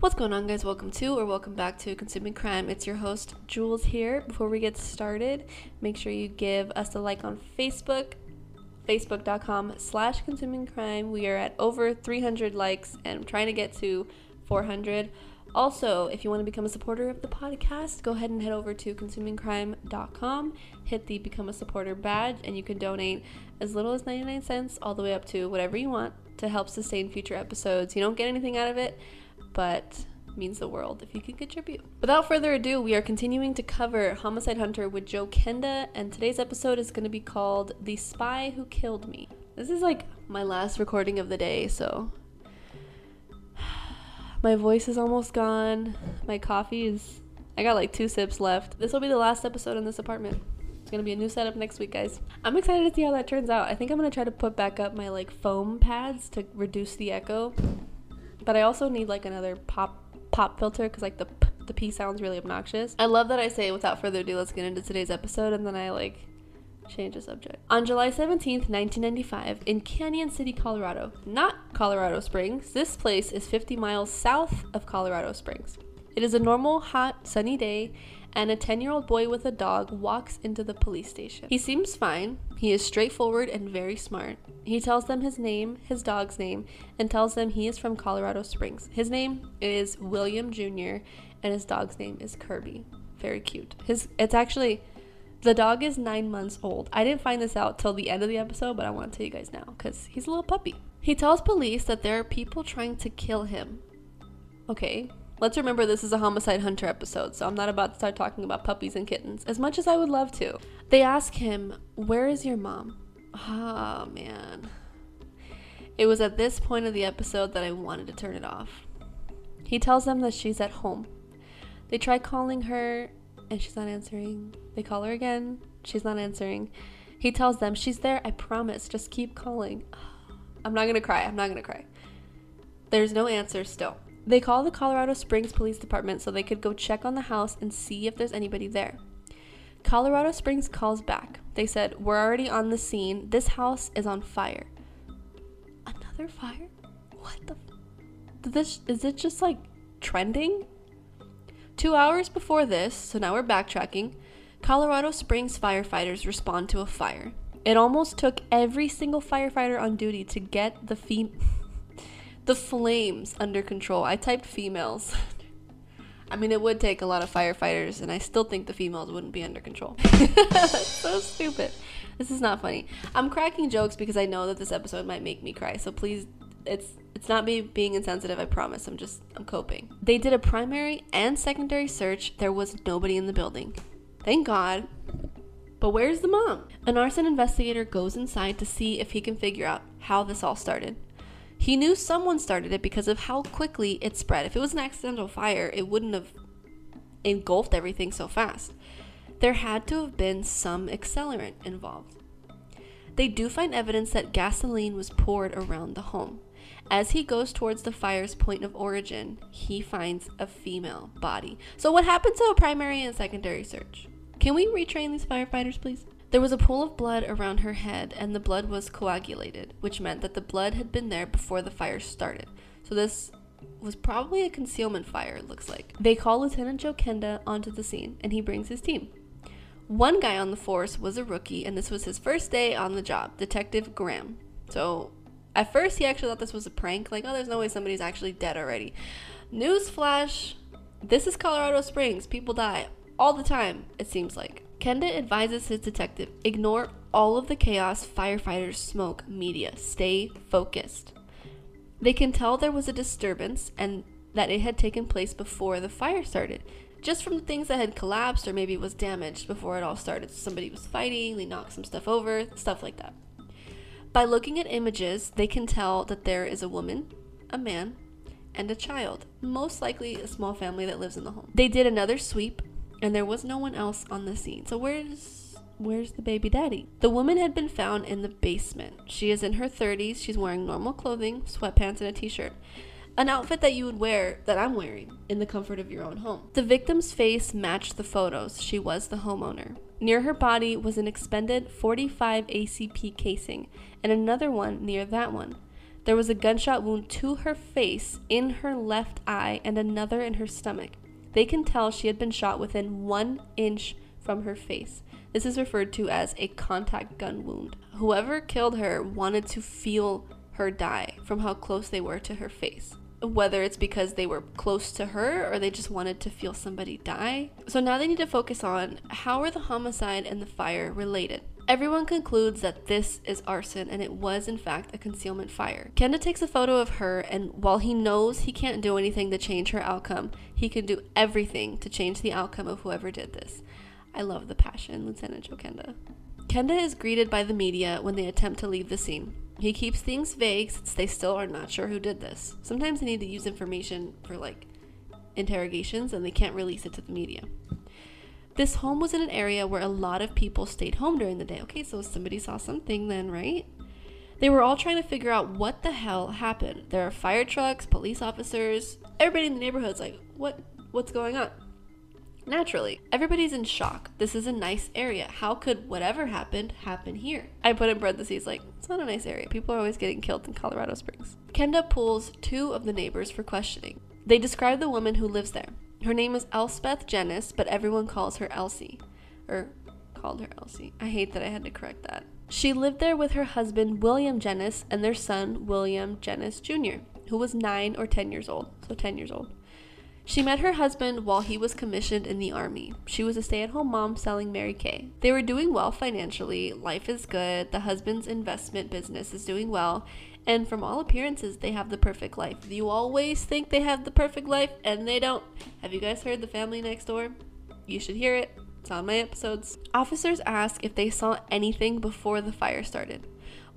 What's going on, guys? Welcome to or welcome back to Consuming Crime. It's your host, Jules, here. Before we get started, make sure you give us a like on Facebook, facebook.com slash consuming crime. We are at over 300 likes and I'm trying to get to 400. Also, if you want to become a supporter of the podcast, go ahead and head over to consumingcrime.com, hit the become a supporter badge, and you can donate as little as 99 cents all the way up to whatever you want to help sustain future episodes. You don't get anything out of it, but means the world if you could contribute. Without further ado, we are continuing to cover Homicide Hunter with Joe Kenda, and today's episode is going to be called The Spy Who Killed Me. This is like my last recording of the day, so my voice is almost gone. My coffee is. I got like two sips left. This will be the last episode in this apartment. It's gonna be a new setup next week, guys. I'm excited to see how that turns out. I think I'm gonna try to put back up my like foam pads to reduce the echo. But I also need like another pop pop filter because like the p, the p sounds really obnoxious. I love that I say without further ado, let's get into today's episode, and then I like change the subject. On July 17th, 1995, in Cañon City, Colorado, not Colorado Springs, this place is 50 miles south of Colorado Springs. It is a normal, hot, sunny day, and a 10 year old boy with a dog walks into the police station. He seems fine. He is straightforward and very smart. He tells them his name, his dog's name, and tells them he is from Colorado Springs. His name is William Jr., and his dog's name is Kirby. Very cute. His It's actually. The dog is nine months old. I didn't find this out till the end of the episode, but I want to tell you guys now because he's a little puppy. He tells police that there are people trying to kill him. Okay, let's remember this is a homicide hunter episode, so I'm not about to start talking about puppies and kittens, as much as I would love to. They ask him, Where is your mom? Oh man. It was at this point of the episode that I wanted to turn it off. He tells them that she's at home. They try calling her and she's not answering. They call her again. She's not answering. He tells them, She's there, I promise. Just keep calling. I'm not gonna cry. I'm not gonna cry. There's no answer still. They call the Colorado Springs Police Department so they could go check on the house and see if there's anybody there. Colorado Springs calls back. They said, We're already on the scene. This house is on fire. Another fire? What the? F- this is it just like trending? Two hours before this, so now we're backtracking, Colorado Springs firefighters respond to a fire. It almost took every single firefighter on duty to get the fem- the flames under control. I typed females. I mean, it would take a lot of firefighters, and I still think the females wouldn't be under control. So stupid. This is not funny. I'm cracking jokes because I know that this episode might make me cry. So please, it's it's not me being insensitive. I promise. I'm just I'm coping. They did a primary and secondary search. There was nobody in the building. Thank God. But where's the mom? An arson investigator goes inside to see if he can figure out how this all started. He knew someone started it because of how quickly it spread. If it was an accidental fire, it wouldn't have engulfed everything so fast. There had to have been some accelerant involved. They do find evidence that gasoline was poured around the home. As he goes towards the fire's point of origin, he finds a female body. So, what happened to a primary and secondary search? Can we retrain these firefighters, please? There was a pool of blood around her head, and the blood was coagulated, which meant that the blood had been there before the fire started. So, this was probably a concealment fire, it looks like. They call Lieutenant Joe Kenda onto the scene, and he brings his team. One guy on the force was a rookie, and this was his first day on the job, Detective Graham. So, at first, he actually thought this was a prank, like, oh, there's no way somebody's actually dead already. Newsflash this is Colorado Springs. People die all the time, it seems like. Kenda advises his detective ignore all of the chaos, firefighters, smoke, media. Stay focused. They can tell there was a disturbance and that it had taken place before the fire started, just from the things that had collapsed or maybe was damaged before it all started. Somebody was fighting, they knocked some stuff over, stuff like that. By looking at images, they can tell that there is a woman, a man, and a child, most likely a small family that lives in the home. They did another sweep and there was no one else on the scene. So where's where's the baby daddy? The woman had been found in the basement. She is in her 30s. She's wearing normal clothing, sweatpants and a t-shirt. An outfit that you would wear that I'm wearing in the comfort of your own home. The victim's face matched the photos. She was the homeowner. Near her body was an expended 45 ACP casing and another one near that one. There was a gunshot wound to her face, in her left eye, and another in her stomach. They can tell she had been shot within one inch from her face. This is referred to as a contact gun wound. Whoever killed her wanted to feel her die from how close they were to her face. Whether it's because they were close to her or they just wanted to feel somebody die. So now they need to focus on how are the homicide and the fire related. Everyone concludes that this is arson and it was in fact a concealment fire. Kenda takes a photo of her and while he knows he can't do anything to change her outcome, he can do everything to change the outcome of whoever did this. I love the passion, Lieutenant Joe Kenda. Kenda is greeted by the media when they attempt to leave the scene. He keeps things vague since they still are not sure who did this. Sometimes they need to use information for like interrogations and they can't release it to the media. This home was in an area where a lot of people stayed home during the day. Okay, so somebody saw something then, right? They were all trying to figure out what the hell happened. There are fire trucks, police officers, everybody in the neighborhood's like, "What what's going on?" Naturally, everybody's in shock. This is a nice area. How could whatever happened happen here? I put in parentheses like, it's not a nice area. People are always getting killed in Colorado Springs. Kenda pulls two of the neighbors for questioning. They describe the woman who lives there. Her name is Elspeth Jennes, but everyone calls her Elsie. Or called her Elsie. I hate that I had to correct that. She lived there with her husband, William Jennes, and their son, William Jennes Jr., who was 9 or 10 years old. So 10 years old. She met her husband while he was commissioned in the army. She was a stay at home mom selling Mary Kay. They were doing well financially, life is good, the husband's investment business is doing well, and from all appearances, they have the perfect life. You always think they have the perfect life, and they don't. Have you guys heard The Family Next Door? You should hear it. It's on my episodes. Officers ask if they saw anything before the fire started.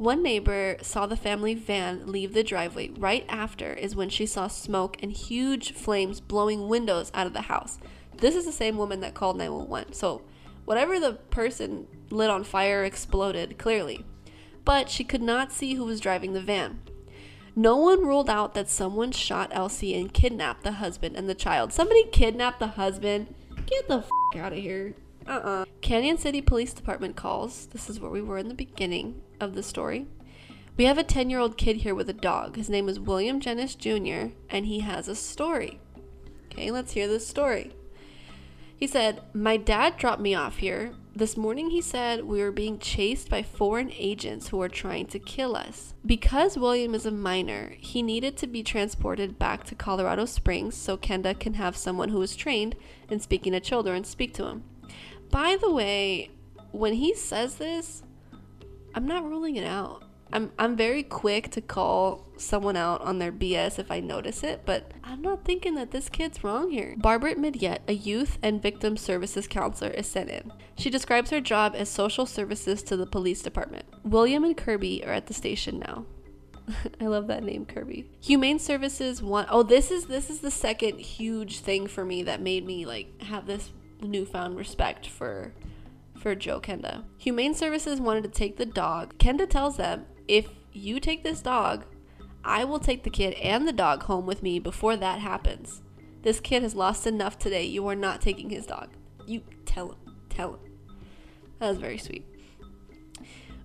One neighbor saw the family van leave the driveway. Right after is when she saw smoke and huge flames blowing windows out of the house. This is the same woman that called 911. So, whatever the person lit on fire exploded, clearly. But she could not see who was driving the van. No one ruled out that someone shot Elsie and kidnapped the husband and the child. Somebody kidnapped the husband? Get the f out of here. Uh uh Cañon City Police Department calls. This is where we were in the beginning of the story. We have a 10 year old kid here with a dog. His name is William Jennes Jr., and he has a story. Okay, let's hear this story. He said, My dad dropped me off here. This morning he said we were being chased by foreign agents who were trying to kill us. Because William is a minor, he needed to be transported back to Colorado Springs so Kenda can have someone who is trained in speaking to children speak to him. By the way, when he says this, I'm not ruling it out. I'm I'm very quick to call someone out on their BS if I notice it, but I'm not thinking that this kid's wrong here. Barbara Midyet, a youth and victim services counselor, is sent in. She describes her job as social services to the police department. William and Kirby are at the station now. I love that name, Kirby. Humane Services want oh this is this is the second huge thing for me that made me like have this newfound respect for for Joe Kenda. Humane Services wanted to take the dog. Kenda tells them, if you take this dog, I will take the kid and the dog home with me before that happens. This kid has lost enough today. You are not taking his dog. You tell him. Tell him. That was very sweet.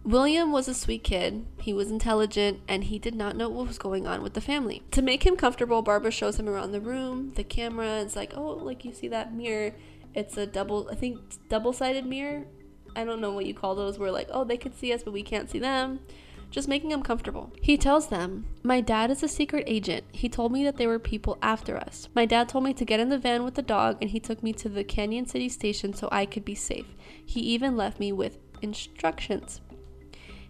William was a sweet kid. He was intelligent and he did not know what was going on with the family. To make him comfortable, Barbara shows him around the room, the camera. It's like, oh, like you see that mirror it's a double, I think, double sided mirror. I don't know what you call those, where like, oh, they can see us, but we can't see them. Just making them comfortable. He tells them, My dad is a secret agent. He told me that there were people after us. My dad told me to get in the van with the dog, and he took me to the Cañon City station so I could be safe. He even left me with instructions.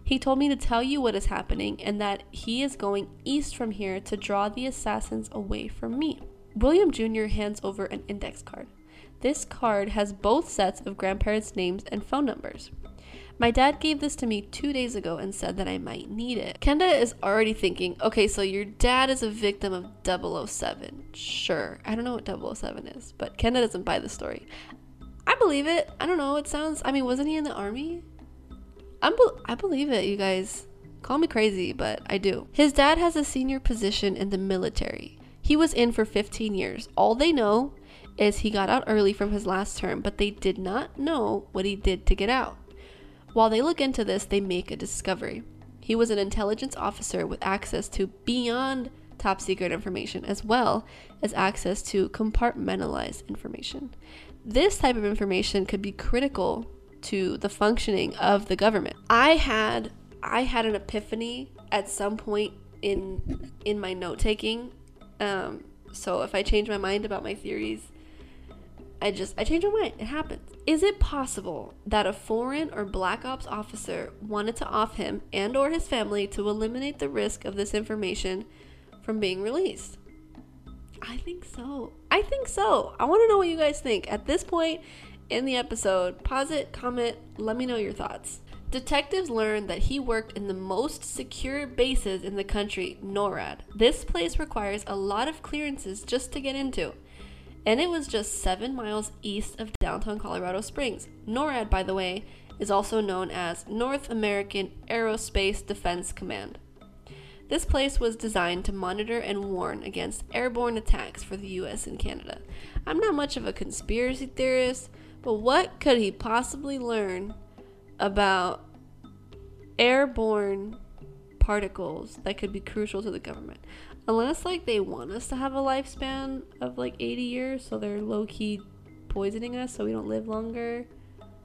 He told me to tell you what is happening and that he is going east from here to draw the assassins away from me. William Jr. hands over an index card. This card has both sets of grandparents' names and phone numbers. My dad gave this to me two days ago and said that I might need it. Kenda is already thinking, okay, so your dad is a victim of 007. Sure. I don't know what 007 is, but Kenda doesn't buy the story. I believe it. I don't know. It sounds, I mean, wasn't he in the army? I'm be- I believe it, you guys. Call me crazy, but I do. His dad has a senior position in the military. He was in for 15 years. All they know is he got out early from his last term, but they did not know what he did to get out. While they look into this, they make a discovery. He was an intelligence officer with access to beyond top secret information as well as access to compartmentalized information. This type of information could be critical to the functioning of the government. I had I had an epiphany at some point in in my note taking. Um, so if I change my mind about my theories, I just I change my mind. It happens. Is it possible that a foreign or black ops officer wanted to off him and or his family to eliminate the risk of this information from being released? I think so. I think so. I want to know what you guys think. At this point in the episode, pause it, comment, let me know your thoughts. Detectives learned that he worked in the most secure bases in the country, NORAD. This place requires a lot of clearances just to get into. And it was just seven miles east of downtown Colorado Springs. NORAD, by the way, is also known as North American Aerospace Defense Command. This place was designed to monitor and warn against airborne attacks for the US and Canada. I'm not much of a conspiracy theorist, but what could he possibly learn about airborne particles that could be crucial to the government. Unless like they want us to have a lifespan of like 80 years, so they're low key poisoning us so we don't live longer.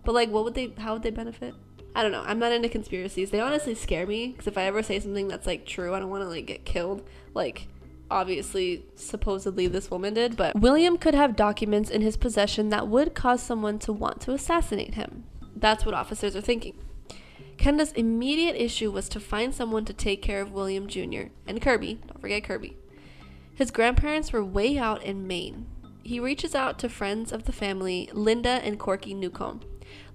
But like what would they how would they benefit? I don't know. I'm not into conspiracies. They honestly scare me because if I ever say something that's like true, I don't want to like get killed. Like obviously supposedly this woman did, but William could have documents in his possession that would cause someone to want to assassinate him. That's what officers are thinking. Kenda's immediate issue was to find someone to take care of William Jr. and Kirby. Don't forget Kirby. His grandparents were way out in Maine. He reaches out to friends of the family, Linda and Corky Newcomb.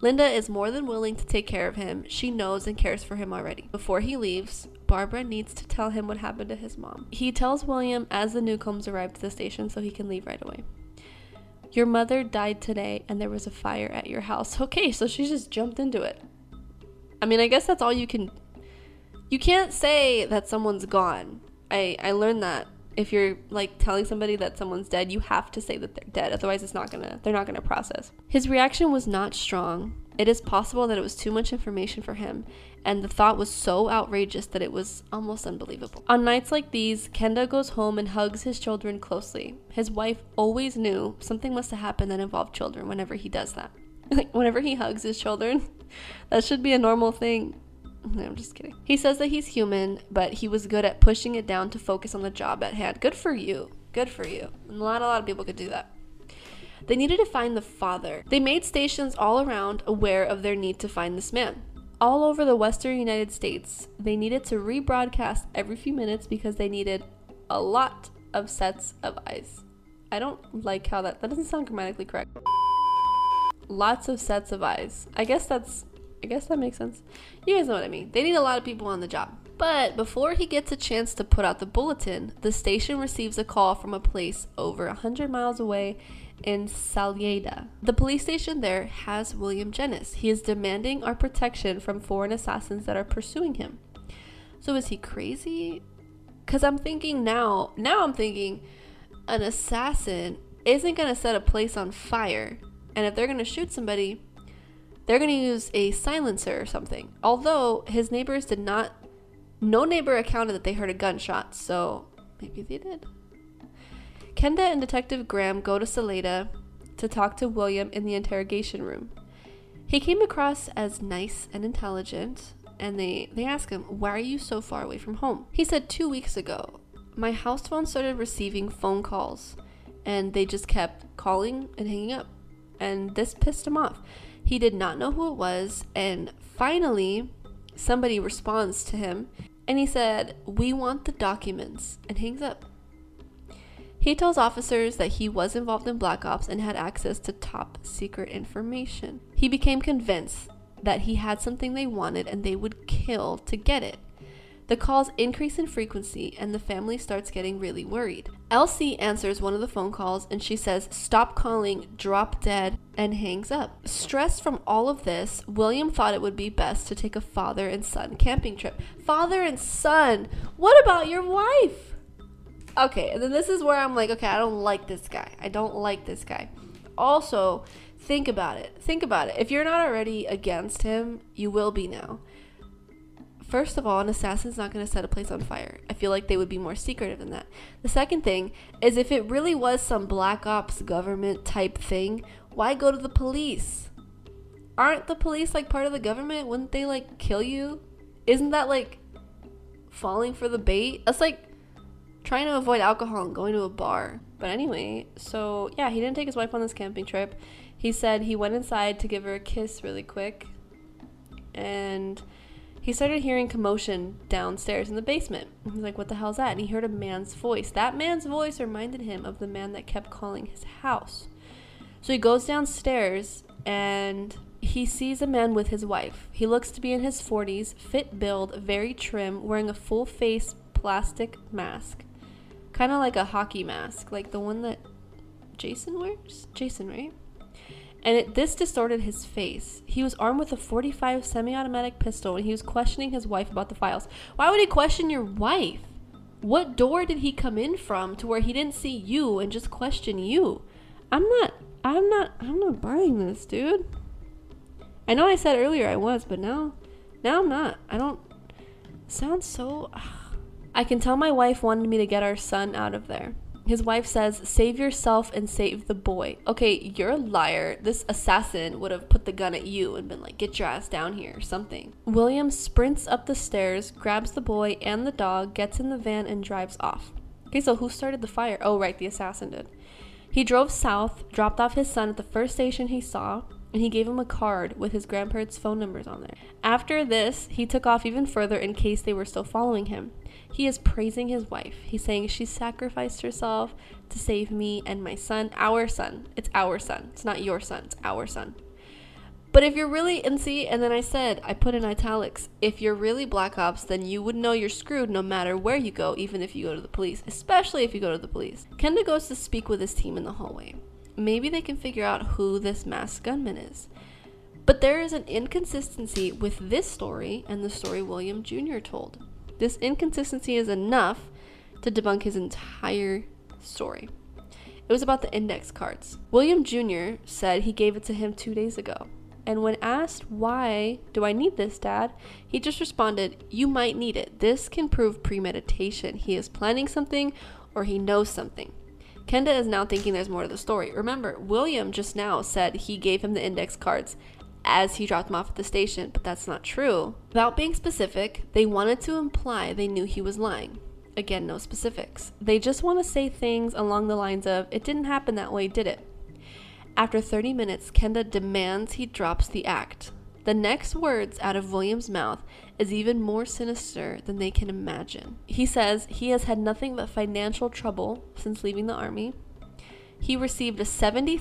Linda is more than willing to take care of him. She knows and cares for him already. Before he leaves, Barbara needs to tell him what happened to his mom. He tells William as the Newcombs arrive at the station so he can leave right away. Your mother died today and there was a fire at your house. Okay, so she just jumped into it. I mean, I guess that's all you can. You can't say that someone's gone. I I learned that if you're like telling somebody that someone's dead, you have to say that they're dead. Otherwise, it's not gonna. They're not gonna process. His reaction was not strong. It is possible that it was too much information for him, and the thought was so outrageous that it was almost unbelievable. On nights like these, Kenda goes home and hugs his children closely. His wife always knew something must have happened that involved children whenever he does that. Like, whenever he hugs his children, that should be a normal thing. No, I'm just kidding. He says that he's human, but he was good at pushing it down to focus on the job at hand. Good for you. Good for you. Not a lot of people could do that. They needed to find the father. They made stations all around aware of their need to find this man. All over the western United States, they needed to rebroadcast every few minutes because they needed a lot of sets of eyes. I don't like how that that doesn't sound grammatically correct lots of sets of eyes. I guess that's I guess that makes sense. You guys know what I mean. They need a lot of people on the job. But before he gets a chance to put out the bulletin, the station receives a call from a place over 100 miles away in Salida. The police station there has William Jennes. He is demanding our protection from foreign assassins that are pursuing him. So is he crazy? Cuz I'm thinking now, now I'm thinking an assassin isn't going to set a place on fire and if they're going to shoot somebody, they're going to use a silencer or something. Although his neighbors did not, no neighbor accounted that they heard a gunshot, so maybe they did. Kenda and Detective Graham go to Salida to talk to William in the interrogation room. He came across as nice and intelligent, and they, they ask him, Why are you so far away from home? He said, Two weeks ago, my house phone started receiving phone calls, and they just kept calling and hanging up and this pissed him off. He did not know who it was, and finally, somebody responds to him and he said, We want the documents, and hangs up. He tells officers that he was involved in Black Ops and had access to top secret information. He became convinced that he had something they wanted and they would kill to get it. The calls increase in frequency and the family starts getting really worried. Elsie answers one of the phone calls and she says, Stop calling, drop dead, and hangs up. Stressed from all of this, William thought it would be best to take a father and son camping trip. Father and son? What about your wife? Okay, and then this is where I'm like, okay, I don't like this guy. I don't like this guy. Also, think about it. Think about it. If you're not already against him, you will be now First of all, an assassin's not going to set a place on fire. I feel like they would be more secretive than that. The second thing is if it really was some black ops government type thing, why go to the police? Aren't the police like part of the government? Wouldn't they like kill you? Isn't that like falling for the bait? That's like trying to avoid alcohol and going to a bar. But anyway, so yeah, he didn't take his wife on this camping trip. He said he went inside to give her a kiss really quick. And he started hearing commotion downstairs in the basement. He's like, What the hell's that? And he heard a man's voice. That man's voice reminded him of the man that kept calling his house. So he goes downstairs and he sees a man with his wife. He looks to be in his 40s, fit build, very trim, wearing a full face plastic mask. Kind of like a hockey mask, like the one that Jason wears? Jason, right? And it, this distorted his face. He was armed with a 45 semi automatic pistol and he was questioning his wife about the files. Why would he question your wife? What door did he come in from to where he didn't see you and just question you? I'm not, I'm not, I'm not buying this, dude. I know I said earlier I was, but now, now I'm not. I don't. Sounds so. I can tell my wife wanted me to get our son out of there. His wife says, Save yourself and save the boy. Okay, you're a liar. This assassin would have put the gun at you and been like, Get your ass down here or something. William sprints up the stairs, grabs the boy and the dog, gets in the van, and drives off. Okay, so who started the fire? Oh, right, the assassin did. He drove south, dropped off his son at the first station he saw, and he gave him a card with his grandparents' phone numbers on there. After this, he took off even further in case they were still following him. He is praising his wife. He's saying she sacrificed herself to save me and my son, our son. It's our son. It's not your son, it's our son. But if you're really, and see, and then I said, I put in italics, if you're really Black Ops, then you would know you're screwed no matter where you go, even if you go to the police, especially if you go to the police. Kenda goes to speak with his team in the hallway maybe they can figure out who this masked gunman is. But there is an inconsistency with this story and the story William Jr. told. This inconsistency is enough to debunk his entire story. It was about the index cards. William Jr. said he gave it to him two days ago. And when asked, Why do I need this, Dad? he just responded, You might need it. This can prove premeditation. He is planning something or he knows something. Kenda is now thinking there's more to the story. Remember, William just now said he gave him the index cards as he dropped them off at the station, but that's not true. Without being specific, they wanted to imply they knew he was lying. Again, no specifics. They just want to say things along the lines of, it didn't happen that way, did it? After 30 minutes, Kenda demands he drops the act. The next words out of William's mouth is even more sinister than they can imagine. He says he has had nothing but financial trouble since leaving the army. He received a $70,000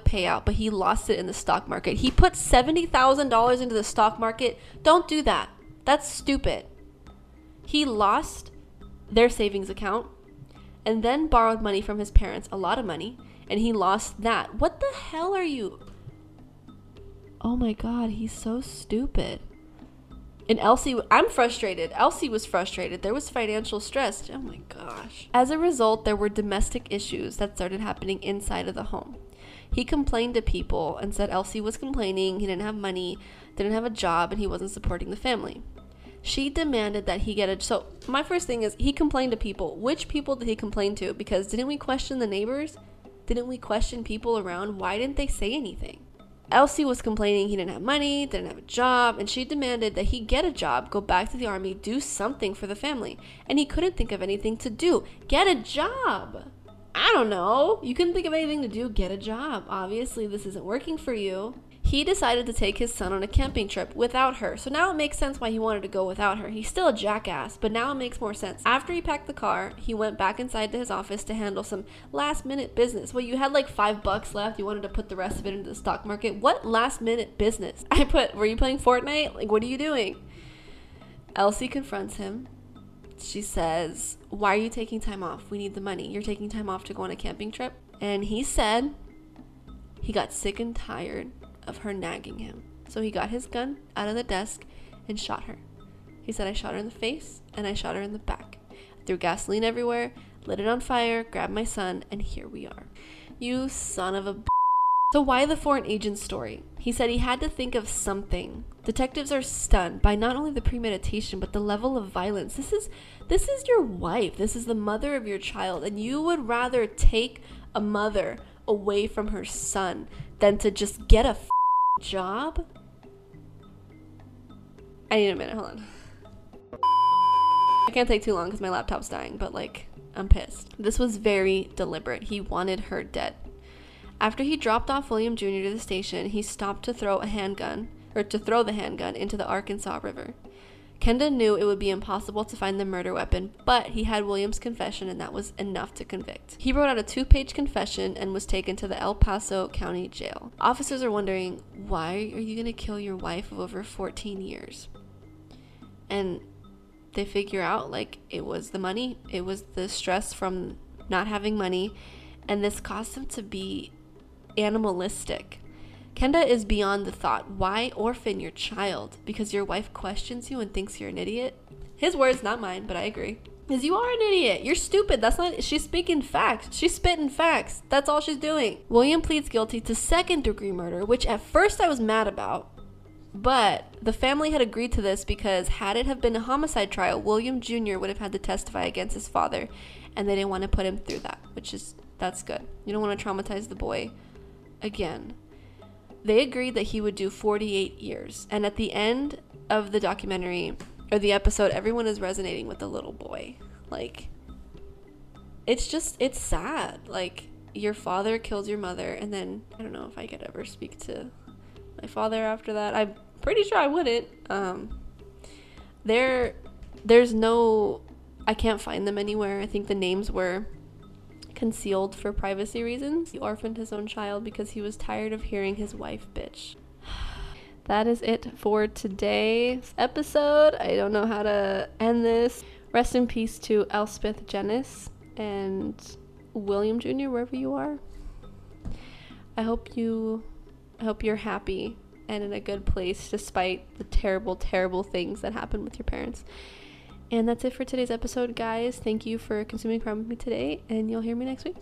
payout, but he lost it in the stock market. He put $70,000 into the stock market. Don't do that. That's stupid. He lost their savings account and then borrowed money from his parents, a lot of money, and he lost that. What the hell are you? oh my god, he's so stupid. And Elsie, I'm frustrated. Elsie was frustrated. There was financial stress. Oh my gosh. As a result, there were domestic issues that started happening inside of the home. He complained to people and said Elsie was complaining, he didn't have money, didn't have a job, and he wasn't supporting the family. She demanded that he get a. So, my first thing is he complained to people. Which people did he complain to? Because didn't we question the neighbors? Didn't we question people around? Why didn't they say anything? Elsie was complaining he didn't have money, didn't have a job, and she demanded that he get a job, go back to the army, do something for the family. And he couldn't think of anything to do. Get a job! I don't know. You couldn't think of anything to do, get a job. Obviously, this isn't working for you he decided to take his son on a camping trip without her. So now it makes sense why he wanted to go without her. He's still a jackass, but now it makes more sense. After he packed the car, he went back inside to his office to handle some last minute business. Well, you had like five bucks left. You wanted to put the rest of it into the stock market. What last minute business? I put, were you playing Fortnite? Like, what are you doing? Elsie confronts him. She says, Why are you taking time off? We need the money. You're taking time off to go on a camping trip. And he said he got sick and tired of her nagging him. So he got his gun out of the desk and shot her. He said, I shot her in the face and I shot her in the back. I threw gasoline everywhere, lit it on fire, grabbed my son, and here we are. You son of a b- So, why the foreign agent story? He said he had to think of something. Detectives are stunned by not only the premeditation but the level of violence. This is this is your wife. This is the mother of your child and you would rather take a mother away from her son than to just get a job? I need a minute. Hold on. I can't take too long cuz my laptop's dying, but like I'm pissed. This was very deliberate. He wanted her dead. After he dropped off William Jr. to the station, he stopped to throw a handgun, or to throw the handgun into the Arkansas River. Kenda knew it would be impossible to find the murder weapon, but he had William's confession and that was enough to convict. He wrote out a two page confession and was taken to the El Paso County Jail. Officers are wondering, why are you going to kill your wife of over 14 years? And they figure out like it was the money, it was the stress from not having money, and this caused him to be animalistic. Kenda is beyond the thought, why orphan your child? Because your wife questions you and thinks you're an idiot? His words, not mine, but I agree. Because you are an idiot. You're stupid. That's not. She's speaking facts. She's spitting facts. That's all she's doing. William pleads guilty to second degree murder, which at first I was mad about. But the family had agreed to this because had it have been a homicide trial, William Jr. would have had to testify against his father, and they didn't want to put him through that, which is that's good. You don't want to traumatize the boy again. They agreed that he would do 48 years, and at the end of the documentary or the episode, everyone is resonating with the little boy. Like it's just it's sad. Like your father kills your mother and then I don't know if I could ever speak to my father after that. I'm pretty sure I wouldn't. Um, there, there's no, I can't find them anywhere. I think the names were concealed for privacy reasons. He orphaned his own child because he was tired of hearing his wife bitch. That is it for today's episode. I don't know how to end this. Rest in peace to Elspeth Jennes and William Jr., wherever you are. I hope you I hope you're happy and in a good place despite the terrible, terrible things that happened with your parents. And that's it for today's episode, guys. Thank you for consuming crime with me today, and you'll hear me next week.